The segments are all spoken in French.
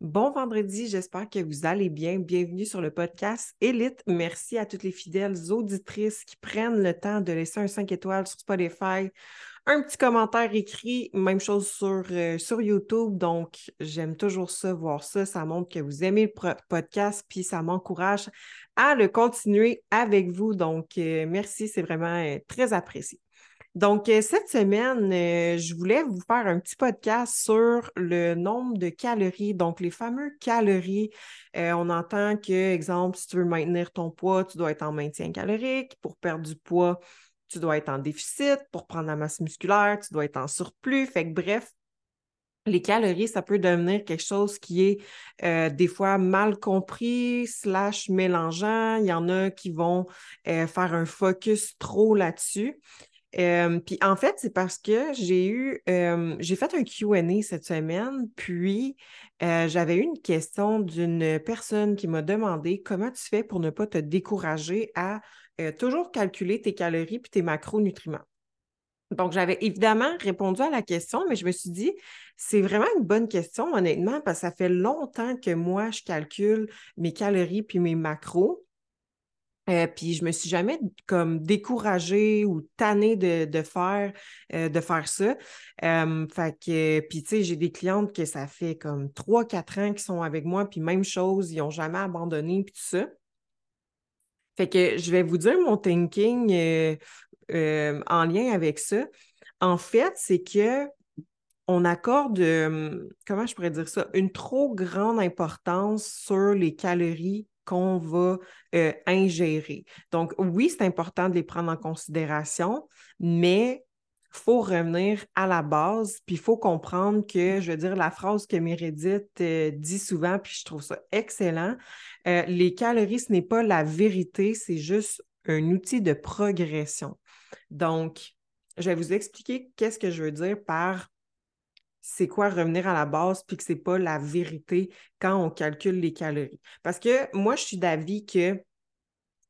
Bon vendredi, j'espère que vous allez bien. Bienvenue sur le podcast Élite. Merci à toutes les fidèles auditrices qui prennent le temps de laisser un 5 étoiles sur Spotify, un petit commentaire écrit, même chose sur, euh, sur YouTube. Donc, j'aime toujours ça, voir ça. Ça montre que vous aimez le podcast, puis ça m'encourage à le continuer avec vous. Donc, euh, merci, c'est vraiment euh, très apprécié. Donc, euh, cette semaine, euh, je voulais vous faire un petit podcast sur le nombre de calories, donc les fameux calories. Euh, on entend que, exemple, si tu veux maintenir ton poids, tu dois être en maintien calorique. Pour perdre du poids, tu dois être en déficit. Pour prendre la masse musculaire, tu dois être en surplus. Fait que bref, les calories, ça peut devenir quelque chose qui est des fois mal compris, slash mélangeant. Il y en a qui vont faire un focus trop là-dessus puis en fait, c'est parce que j'ai eu, j'ai fait un QA cette semaine, puis j'avais eu une question d'une personne qui m'a demandé comment tu fais pour ne pas te décourager à toujours calculer tes calories puis tes macronutriments? Donc, j'avais évidemment répondu à la question, mais je me suis dit, c'est vraiment une bonne question, honnêtement, parce que ça fait longtemps que moi, je calcule mes calories puis mes macros. Euh, puis je me suis jamais comme découragée ou tannée de, faire, euh, de faire ça. fait que, puis tu sais, j'ai des clientes que ça fait comme 3-4 ans qui sont avec moi, puis même chose, ils n'ont jamais abandonné, puis tout ça. Fait que je vais vous dire mon thinking euh, en lien avec ça. En fait, c'est que on accorde, comment je pourrais dire ça, une trop grande importance sur les calories qu'on va euh, ingérer. Donc, oui, c'est important de les prendre en considération, mais il faut revenir à la base, puis il faut comprendre que, je veux dire, la phrase que Meredith euh, dit souvent, puis je trouve ça excellent, euh, les calories, ce n'est pas la vérité, c'est juste un outil de progression. Donc, je vais vous expliquer qu'est-ce que je veux dire par c'est quoi revenir à la base, puis que c'est pas la vérité quand on calcule les calories. Parce que moi, je suis d'avis que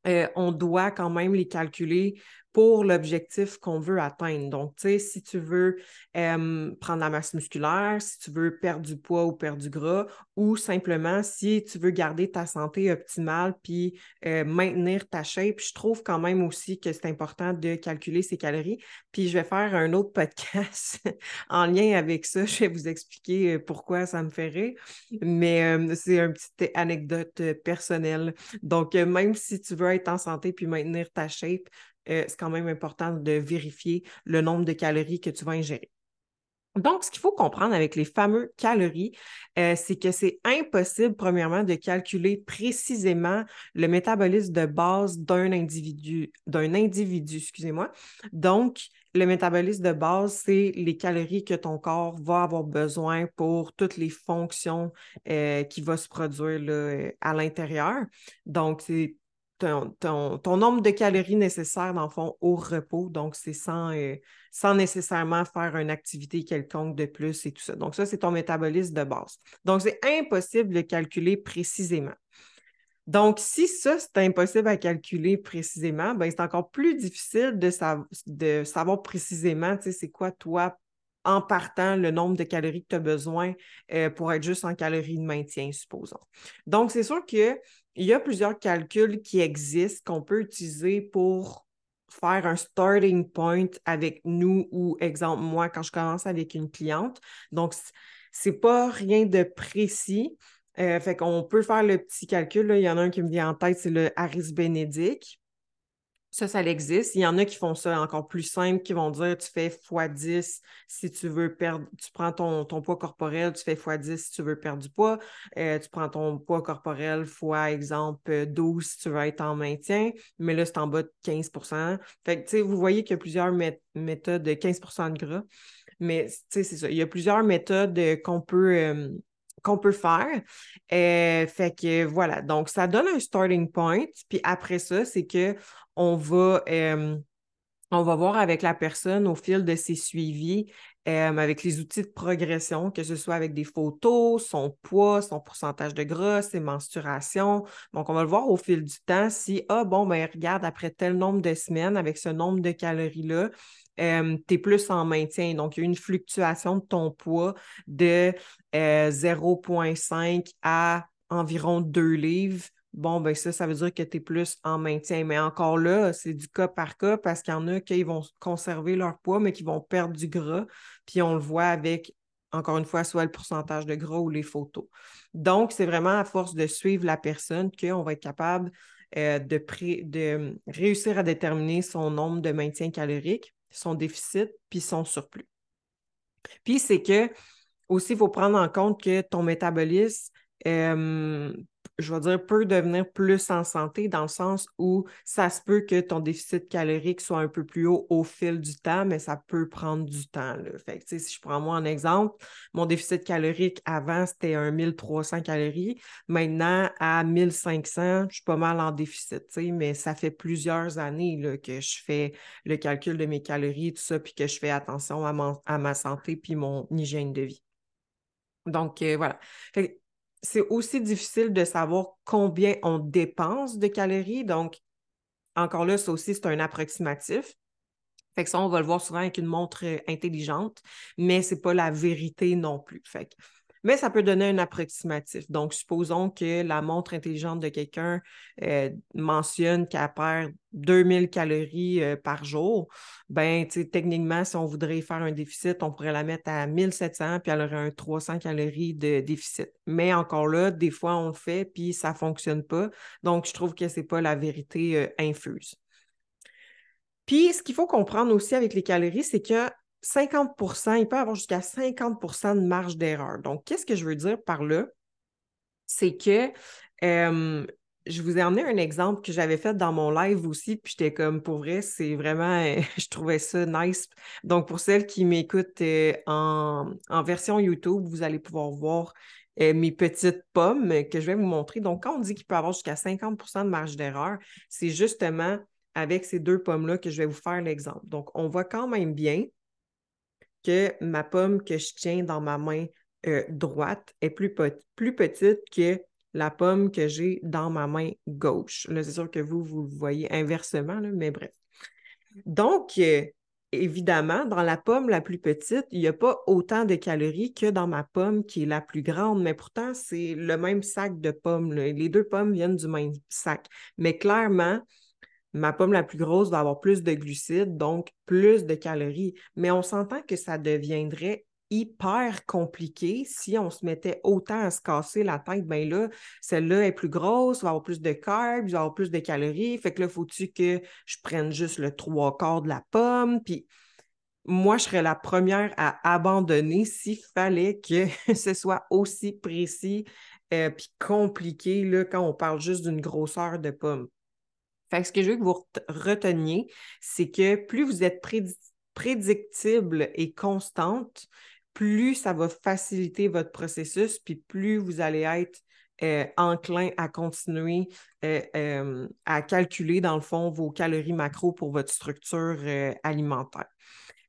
euh, on doit quand même les calculer pour l'objectif qu'on veut atteindre. Donc, tu sais, si tu veux prendre la masse musculaire, si tu veux perdre du poids ou perdre du gras, ou simplement si tu veux garder ta santé optimale puis maintenir ta shape, je trouve quand même aussi que c'est important de calculer ses calories. Puis je vais faire un autre podcast en lien avec ça. Je vais vous expliquer pourquoi ça me fait rire, mais c'est une petite anecdote personnelle. Donc, même si tu veux être en santé puis maintenir ta shape, euh, c'est quand même important de vérifier le nombre de calories que tu vas ingérer. Donc, ce qu'il faut comprendre avec les fameux calories, euh, c'est que c'est impossible, premièrement, de calculer précisément le métabolisme de base d'un individu, d'un individu, excusez-moi. Donc, le métabolisme de base, c'est les calories que ton corps va avoir besoin pour toutes les fonctions euh, qui vont se produire à l'intérieur. Donc, c'est ton, nombre de calories nécessaires, dans le fond, au repos. Donc, c'est sans, euh, sans nécessairement faire une activité quelconque de plus et tout ça. Donc, ça, c'est ton métabolisme de base. Donc, c'est impossible de calculer précisément. Donc, si ça, c'est impossible à calculer précisément, ben, c'est encore plus difficile de, de savoir précisément, tu sais, c'est quoi, toi, en partant le nombre de calories que tu as besoin euh, pour être juste en calories de maintien, supposons. Donc, c'est sûr qu'il y a plusieurs calculs qui existent qu'on peut utiliser pour faire un starting point avec nous ou, exemple, moi, quand je commence avec une cliente. Donc, c'est pas rien de précis. Euh, fait qu'on peut faire le petit calcul. Il y en a un qui me vient en tête, c'est le Harris Benedict. Ça, ça existe. Il y en a qui font ça encore plus simple, qui vont dire tu fais x10 si tu veux perdre, tu prends ton, ton poids corporel, tu fais x10 si tu veux perdre du poids, euh, tu prends ton poids corporel fois, exemple, 12 si tu veux être en maintien, mais là, c'est en bas de 15% Fait que, tu sais, vous voyez qu'il y a plusieurs méthodes de 15% de gras, mais, tu sais, c'est ça. Il y a plusieurs méthodes qu'on peut. Euh, qu'on peut faire. fait que voilà, donc ça donne un starting point. Puis après ça, c'est que on va, on va voir avec la personne au fil de ses suivis euh, avec les outils de progression, que ce soit avec des photos, son poids, son pourcentage de gras, ses menstruations. Donc, on va le voir au fil du temps si, ah bon, ben regarde, après tel nombre de semaines, avec ce nombre de calories-là, euh, tu es plus en maintien. Donc, il y a une fluctuation de ton poids de 0,5 euh, à environ 2 livres bon, ben ça, ça veut dire que tu es plus en maintien. Mais encore là, c'est du cas par cas parce qu'il y en a qui vont conserver leur poids, mais qui vont perdre du gras. Puis on le voit avec, encore une fois, soit le pourcentage de gras ou les photos. Donc, c'est vraiment à force de suivre la personne qu'on va être capable euh, de, réussir à déterminer son nombre de maintien calorique, son déficit, puis son surplus. Puis c'est que aussi, il faut prendre en compte que ton métabolisme euh, je vais dire, peut devenir plus en santé dans le sens où ça se peut que ton déficit calorique soit un peu plus haut au fil du temps, mais ça peut prendre du temps. Fait que, si je prends moi un exemple, mon déficit calorique avant, c'était un 1300 calories. Maintenant, à 1500, je suis pas mal en déficit, mais ça fait plusieurs années là, que je fais le calcul de mes calories et tout ça, puis que je fais attention à, à ma santé puis mon hygiène de vie. Donc, euh, voilà. C'est aussi difficile de savoir combien on dépense de calories. Donc, encore là, ça aussi, c'est un approximatif. Fait que ça, on va le voir souvent avec une montre euh, intelligente, mais ce n'est pas la vérité non plus. Mais ça peut donner un approximatif. Donc, supposons que la montre intelligente de quelqu'un euh, mentionne qu'elle perd 2000 calories euh, par jour. Ben, techniquement, si on voudrait faire un déficit, on pourrait la mettre à 1700 puis elle aurait un 300 calories de déficit. Mais encore là, des fois, on le fait puis ça ne fonctionne pas. Donc, je trouve que ce n'est pas la vérité euh, infuse. Puis, ce qu'il faut comprendre aussi avec les calories, c'est que 50% il peut avoir jusqu'à 50% de marge d'erreur. Donc, qu'est-ce que je veux dire par là? C'est que je vous ai emmené un exemple que j'avais fait dans mon live aussi, puis j'étais comme, pour vrai, c'est vraiment, je trouvais ça nice. Donc, pour celles qui m'écoutent euh, en, version YouTube, vous allez pouvoir voir euh, mes petites pommes que je vais vous montrer. Donc, quand on dit qu'il peut avoir jusqu'à 50% de marge d'erreur, c'est justement avec ces deux pommes-là que je vais vous faire l'exemple. Donc, on voit quand même bien que ma pomme que je tiens dans ma main euh, droite est plus, petite que la pomme que j'ai dans ma main gauche. Là, c'est sûr que vous, vous le voyez inversement, mais bref. Donc, euh, évidemment, dans la pomme la plus petite, il n'y a pas autant de calories que dans ma pomme qui est la plus grande, mais pourtant, c'est le même sac de pommes. Les deux pommes viennent du même sac. Mais clairement, Ma pomme la plus grosse va avoir plus de glucides, donc plus de calories. Mais on s'entend que ça deviendrait hyper compliqué si on se mettait autant à se casser la tête. Bien là, celle-là est plus grosse, va avoir plus de carbs, va avoir plus de calories. Fait que là, faut-tu que je prenne juste le trois quarts de la pomme? Puis moi, je serais la première à abandonner s'il fallait que ce soit aussi précis et euh, compliqué là, quand on parle juste d'une grosseur de pomme. Fait que ce que je veux que vous reteniez, c'est que plus vous êtes prédictible et constante, plus ça va faciliter votre processus, puis plus vous allez être euh, enclin à continuer euh, euh, à calculer, dans le fond, vos calories macro pour votre structure alimentaire.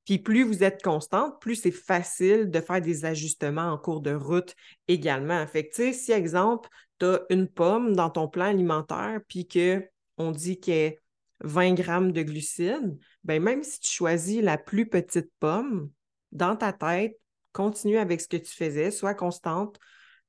Puis plus vous êtes constante, plus c'est facile de faire des ajustements en cours de route également. Fait que, si, exemple, tu as une pomme dans ton plan alimentaire, puis que on dit a 20 grammes de glucides, ben même si tu choisis la plus petite pomme, dans ta tête, continue avec ce que tu faisais, sois constante.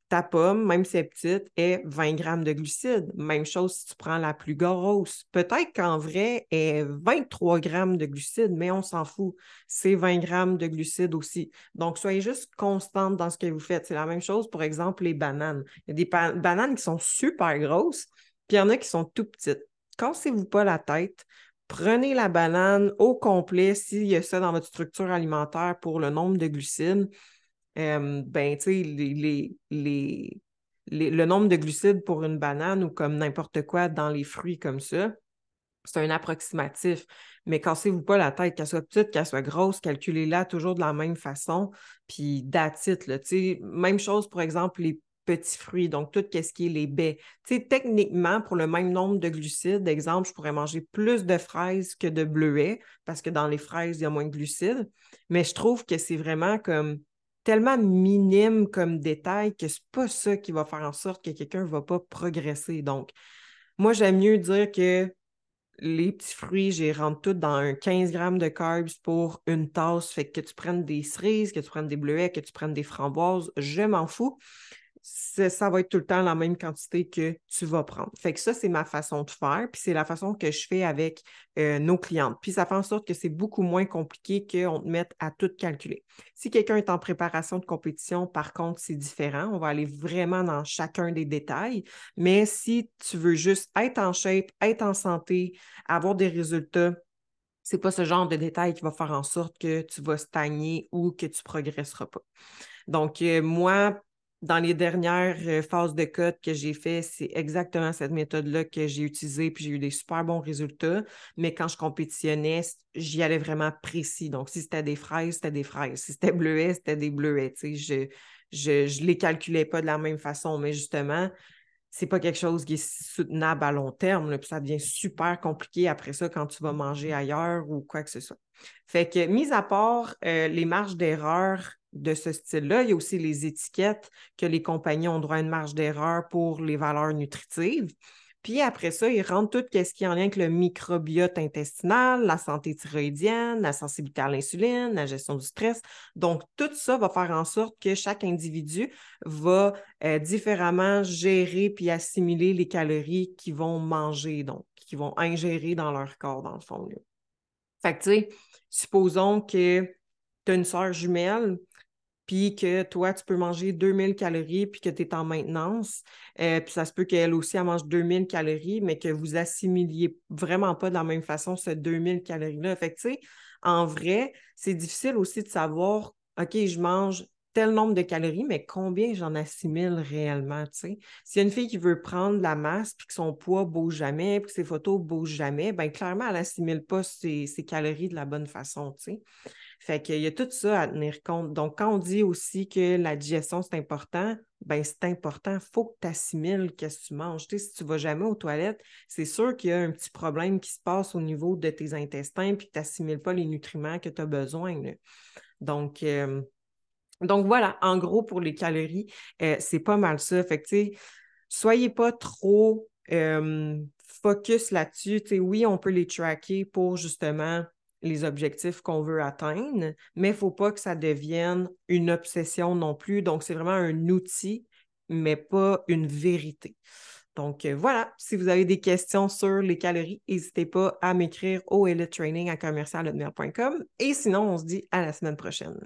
Ta pomme, même si elle est petite, est 20 grammes de glucides. Même chose si tu prends la plus grosse. Peut-être qu'en vrai, elle est 23 grammes de glucides, mais on s'en fout. C'est 20 grammes de glucides aussi. Donc, soyez juste constante dans ce que vous faites. C'est la même chose, pour exemple, les bananes. Il y a des bananes qui sont super grosses, puis il y en a qui sont tout petites cassez-vous pas la tête. Prenez la banane au complet s'il y a ça dans votre structure alimentaire pour le nombre de glucides. Euh, ben, tu sais, le nombre de glucides pour une banane ou comme n'importe quoi dans les fruits comme ça, c'est un approximatif. Mais cassez-vous pas la tête, qu'elle soit petite, qu'elle soit grosse, calculez-la toujours de la même façon. Puis, it, Même chose, pour exemple, les petits fruits, donc tout ce qui est les baies. Tu techniquement, pour le même nombre de glucides, exemple, je pourrais manger plus de fraises que de bleuets, parce que dans les fraises, il y a moins de glucides. Mais je trouve que c'est vraiment comme tellement minime comme détail que c'est pas ça qui va faire en sorte que quelqu'un va pas progresser. Donc, moi, j'aime mieux dire que les petits fruits, j'y rentre tout dans un 15 grammes de carbs pour une tasse. Fait que tu prennes des cerises, que tu prennes des bleuets, que tu prennes des framboises, je m'en fous ça va être tout le temps la même quantité que tu vas prendre. Fait que ça, c'est ma façon de faire, puis c'est la façon que je fais avec euh, nos clientes. Puis ça fait en sorte que c'est beaucoup moins compliqué qu'on te mette à tout calculer. Si quelqu'un est en préparation de compétition, par contre, c'est différent. On va aller vraiment dans chacun des détails. Mais si tu veux juste être en shape, être en santé, avoir des résultats, c'est pas ce genre de détail qui va faire en sorte que tu vas stagner ou que tu progresseras pas. Donc, euh, moi, dans les dernières euh, phases de code que j'ai fait, c'est exactement cette méthode-là que j'ai utilisée, puis j'ai eu des super bons résultats. Mais quand je compétitionnais, j'y allais vraiment précis. Donc, si c'était des fraises, c'était des fraises. Si c'était bleuet, c'était des bleuets. je ne je, je les calculais pas de la même façon. Mais justement, c'est pas quelque chose qui est soutenable à long terme, puis ça devient super compliqué après ça quand tu vas manger ailleurs ou quoi que ce soit. Fait que, mis à part euh, les marges d'erreur de ce style-là. Il y a aussi les étiquettes que les compagnies ont droit à une marge d'erreur pour les valeurs nutritives. Puis après ça, ils rentrent tout ce qui est en lien avec le microbiote intestinal, la santé thyroïdienne, la sensibilité à l'insuline, la gestion du stress. Donc, tout ça va faire en sorte que chaque individu va euh, différemment gérer puis assimiler les calories qu'ils vont manger, donc, qu'ils vont ingérer dans leur corps, dans le fond. Fait que, tu sais, supposons que tu as une soeur jumelle, puis que toi, tu peux manger 2000 calories, puis que tu es en maintenance. Euh, puis ça se peut qu'elle aussi, elle mange 2000 calories, mais que vous assimiliez vraiment pas de la même façon ce 2000 calories-là. Fait que, tu sais, en vrai, c'est difficile aussi de savoir, OK, je mange tel nombre de calories, mais combien j'en assimile réellement, tu sais? S'il y a une fille qui veut prendre la masse, puis que son poids bouge jamais, puis que ses photos bougent jamais, bien, clairement, elle n'assimile pas ses, calories de la bonne façon, tu sais. Fait qu'il y a tout ça à tenir compte. Donc, quand on dit aussi que la digestion, c'est important, ben c'est important. Il faut que tu assimiles qu'est-ce que tu manges. Tu sais, si tu ne vas jamais aux toilettes, c'est sûr qu'il y a un petit problème qui se passe au niveau de tes intestins puis que tu n'assimiles pas les nutriments que tu as besoin. Donc, euh, donc voilà, en gros, pour les calories, euh, c'est pas mal ça. Fait que, tu soyez pas trop euh, focus là-dessus. Tu oui, on peut les tracker pour justement les objectifs qu'on veut atteindre, mais il ne faut pas que ça devienne une obsession non plus. Donc, c'est vraiment un outil, mais pas une vérité. Donc euh, voilà, si vous avez des questions sur les calories, n'hésitez pas à m'écrire au elitetraining à commercial Et sinon, on se dit à la semaine prochaine.